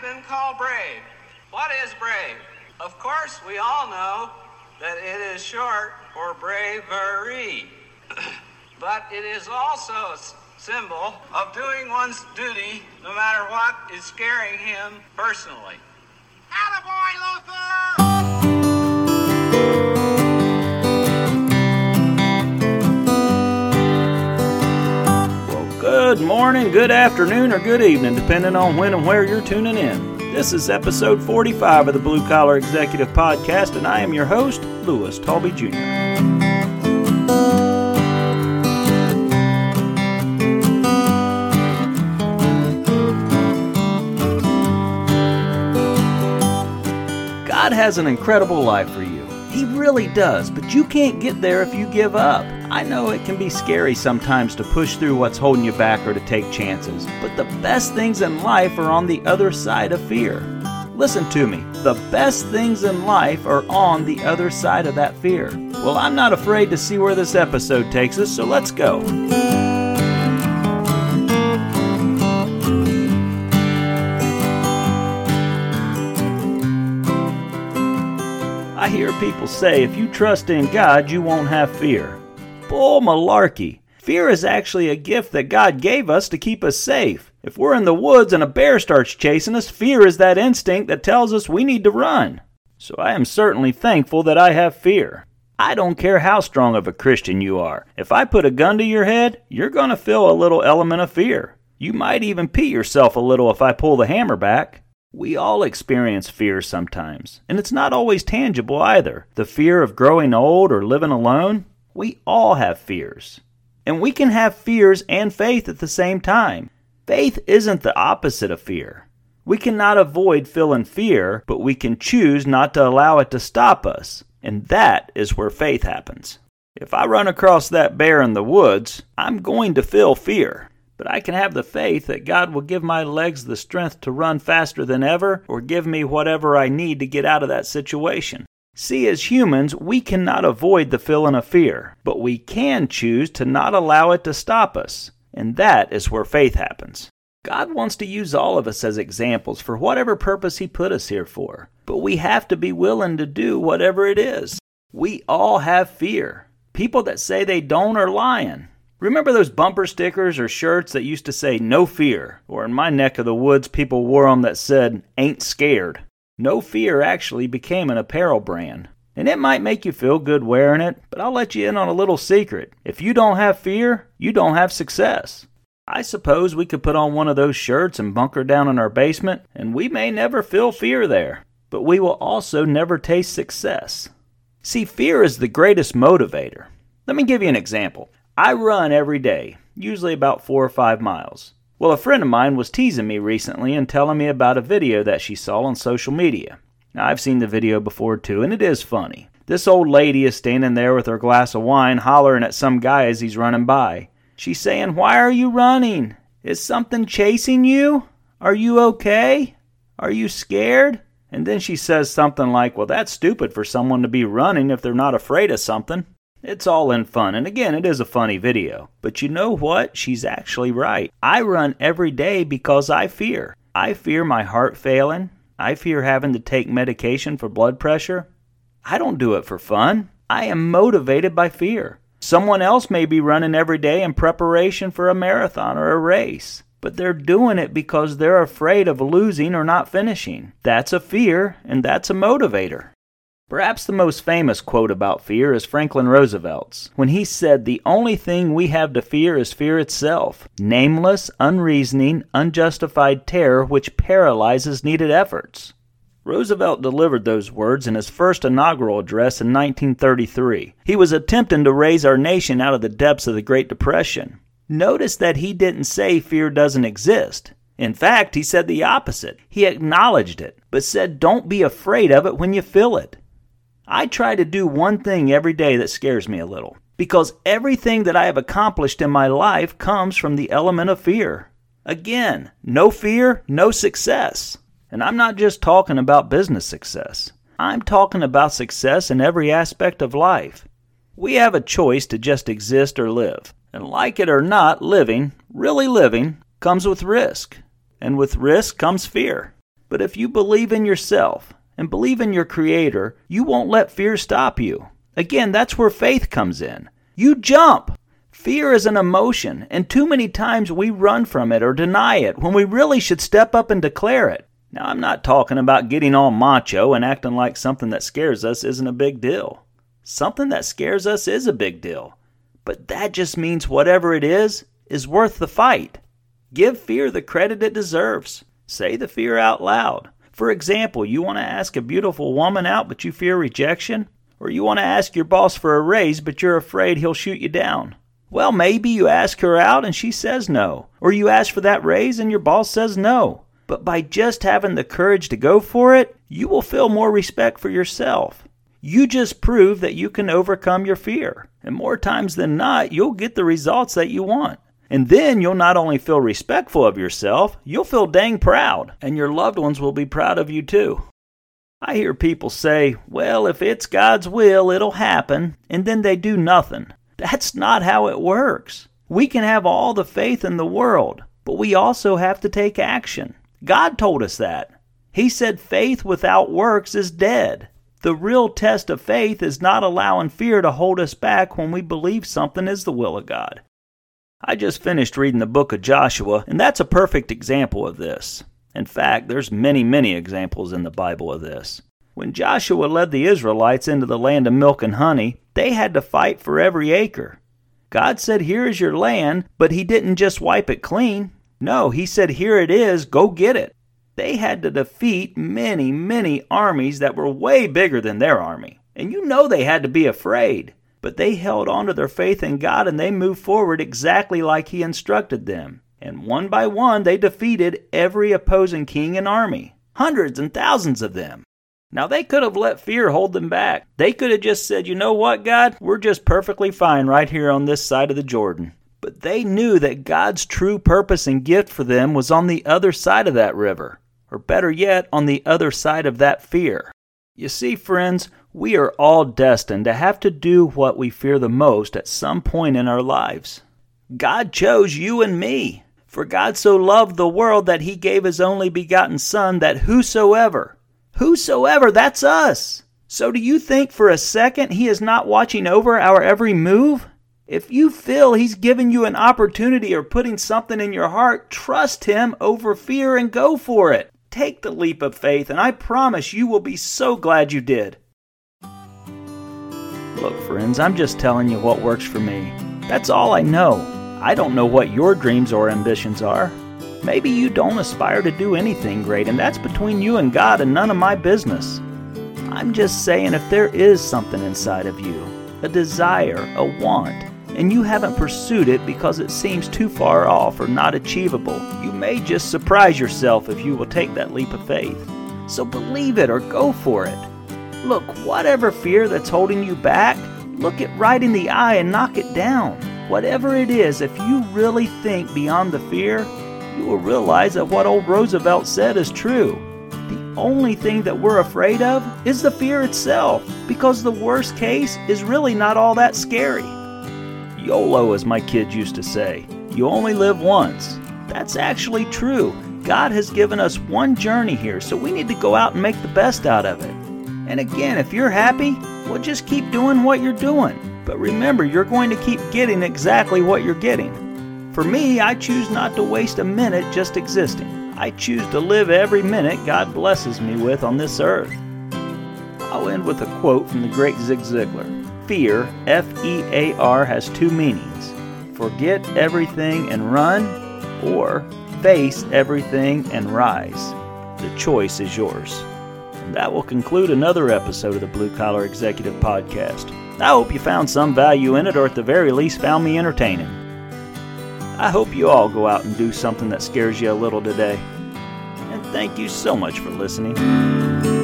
been called brave. What is brave? Of course, we all know that it is short for bravery. but it is also a symbol of doing one's duty no matter what is scaring him personally. Attaboy, Luther! Morning, good afternoon, or good evening, depending on when and where you're tuning in. This is episode 45 of the Blue Collar Executive Podcast, and I am your host, Lewis Talby Jr. God has an incredible life for you. He really does, but you can't get there if you give up. I know it can be scary sometimes to push through what's holding you back or to take chances, but the best things in life are on the other side of fear. Listen to me, the best things in life are on the other side of that fear. Well, I'm not afraid to see where this episode takes us, so let's go. I hear people say if you trust in God, you won't have fear. Bull malarkey. Fear is actually a gift that God gave us to keep us safe. If we're in the woods and a bear starts chasing us, fear is that instinct that tells us we need to run. So I am certainly thankful that I have fear. I don't care how strong of a Christian you are. If I put a gun to your head, you're going to feel a little element of fear. You might even pee yourself a little if I pull the hammer back. We all experience fear sometimes, and it's not always tangible either. The fear of growing old or living alone. We all have fears. And we can have fears and faith at the same time. Faith isn't the opposite of fear. We cannot avoid feeling fear, but we can choose not to allow it to stop us. And that is where faith happens. If I run across that bear in the woods, I'm going to feel fear. But I can have the faith that God will give my legs the strength to run faster than ever or give me whatever I need to get out of that situation. See, as humans, we cannot avoid the feeling of fear, but we can choose to not allow it to stop us. And that is where faith happens. God wants to use all of us as examples for whatever purpose He put us here for, but we have to be willing to do whatever it is. We all have fear. People that say they don't are lying. Remember those bumper stickers or shirts that used to say no fear? Or in my neck of the woods, people wore them that said ain't scared. No Fear actually became an apparel brand. And it might make you feel good wearing it, but I'll let you in on a little secret. If you don't have fear, you don't have success. I suppose we could put on one of those shirts and bunker down in our basement, and we may never feel fear there, but we will also never taste success. See, fear is the greatest motivator. Let me give you an example. I run every day, usually about four or five miles. Well, a friend of mine was teasing me recently and telling me about a video that she saw on social media. Now, I've seen the video before too, and it is funny. This old lady is standing there with her glass of wine hollering at some guy as he's running by. She's saying, Why are you running? Is something chasing you? Are you okay? Are you scared? And then she says something like, Well, that's stupid for someone to be running if they're not afraid of something. It's all in fun, and again, it is a funny video. But you know what? She's actually right. I run every day because I fear. I fear my heart failing. I fear having to take medication for blood pressure. I don't do it for fun. I am motivated by fear. Someone else may be running every day in preparation for a marathon or a race, but they're doing it because they're afraid of losing or not finishing. That's a fear, and that's a motivator. Perhaps the most famous quote about fear is Franklin Roosevelt's, when he said, The only thing we have to fear is fear itself nameless, unreasoning, unjustified terror which paralyzes needed efforts. Roosevelt delivered those words in his first inaugural address in 1933. He was attempting to raise our nation out of the depths of the Great Depression. Notice that he didn't say fear doesn't exist. In fact, he said the opposite. He acknowledged it, but said don't be afraid of it when you feel it. I try to do one thing every day that scares me a little, because everything that I have accomplished in my life comes from the element of fear. Again, no fear, no success. And I'm not just talking about business success. I'm talking about success in every aspect of life. We have a choice to just exist or live. And like it or not, living, really living, comes with risk. And with risk comes fear. But if you believe in yourself and believe in your Creator, you won't let fear stop you. Again, that's where faith comes in. You jump. Fear is an emotion, and too many times we run from it or deny it when we really should step up and declare it. Now, I'm not talking about getting all macho and acting like something that scares us isn't a big deal. Something that scares us is a big deal. But that just means whatever it is, is worth the fight. Give fear the credit it deserves. Say the fear out loud. For example, you want to ask a beautiful woman out but you fear rejection? Or you want to ask your boss for a raise but you're afraid he'll shoot you down? Well, maybe you ask her out and she says no. Or you ask for that raise and your boss says no. But by just having the courage to go for it, you will feel more respect for yourself. You just prove that you can overcome your fear. And more times than not, you'll get the results that you want. And then you'll not only feel respectful of yourself, you'll feel dang proud. And your loved ones will be proud of you too. I hear people say, well, if it's God's will, it'll happen, and then they do nothing. That's not how it works. We can have all the faith in the world, but we also have to take action. God told us that. He said faith without works is dead. The real test of faith is not allowing fear to hold us back when we believe something is the will of God. I just finished reading the book of Joshua, and that's a perfect example of this. In fact, there's many, many examples in the Bible of this. When Joshua led the Israelites into the land of milk and honey, they had to fight for every acre. God said, Here is your land, but He didn't just wipe it clean. No, he said, Here it is, go get it. They had to defeat many, many armies that were way bigger than their army. And you know they had to be afraid. But they held on to their faith in God and they moved forward exactly like He instructed them. And one by one, they defeated every opposing king and army. Hundreds and thousands of them. Now, they could have let fear hold them back. They could have just said, you know what, God? We're just perfectly fine right here on this side of the Jordan. But they knew that God's true purpose and gift for them was on the other side of that river, or better yet, on the other side of that fear. You see, friends, we are all destined to have to do what we fear the most at some point in our lives. God chose you and me. For God so loved the world that he gave his only begotten Son, that whosoever, whosoever, that's us. So do you think for a second he is not watching over our every move? If you feel He's giving you an opportunity or putting something in your heart, trust Him over fear and go for it. Take the leap of faith, and I promise you will be so glad you did. Look, friends, I'm just telling you what works for me. That's all I know. I don't know what your dreams or ambitions are. Maybe you don't aspire to do anything great, and that's between you and God and none of my business. I'm just saying if there is something inside of you, a desire, a want, and you haven't pursued it because it seems too far off or not achievable, you may just surprise yourself if you will take that leap of faith. So believe it or go for it. Look, whatever fear that's holding you back, look it right in the eye and knock it down. Whatever it is, if you really think beyond the fear, you will realize that what old Roosevelt said is true. The only thing that we're afraid of is the fear itself, because the worst case is really not all that scary. YOLO, as my kids used to say. You only live once. That's actually true. God has given us one journey here, so we need to go out and make the best out of it. And again, if you're happy, well, just keep doing what you're doing. But remember, you're going to keep getting exactly what you're getting. For me, I choose not to waste a minute just existing. I choose to live every minute God blesses me with on this earth. I'll end with a quote from the great Zig Ziglar fear, F E A R, has two meanings forget everything and run, or face everything and rise. The choice is yours. And that will conclude another episode of the Blue Collar Executive Podcast. I hope you found some value in it, or at the very least, found me entertaining. I hope you all go out and do something that scares you a little today. And thank you so much for listening.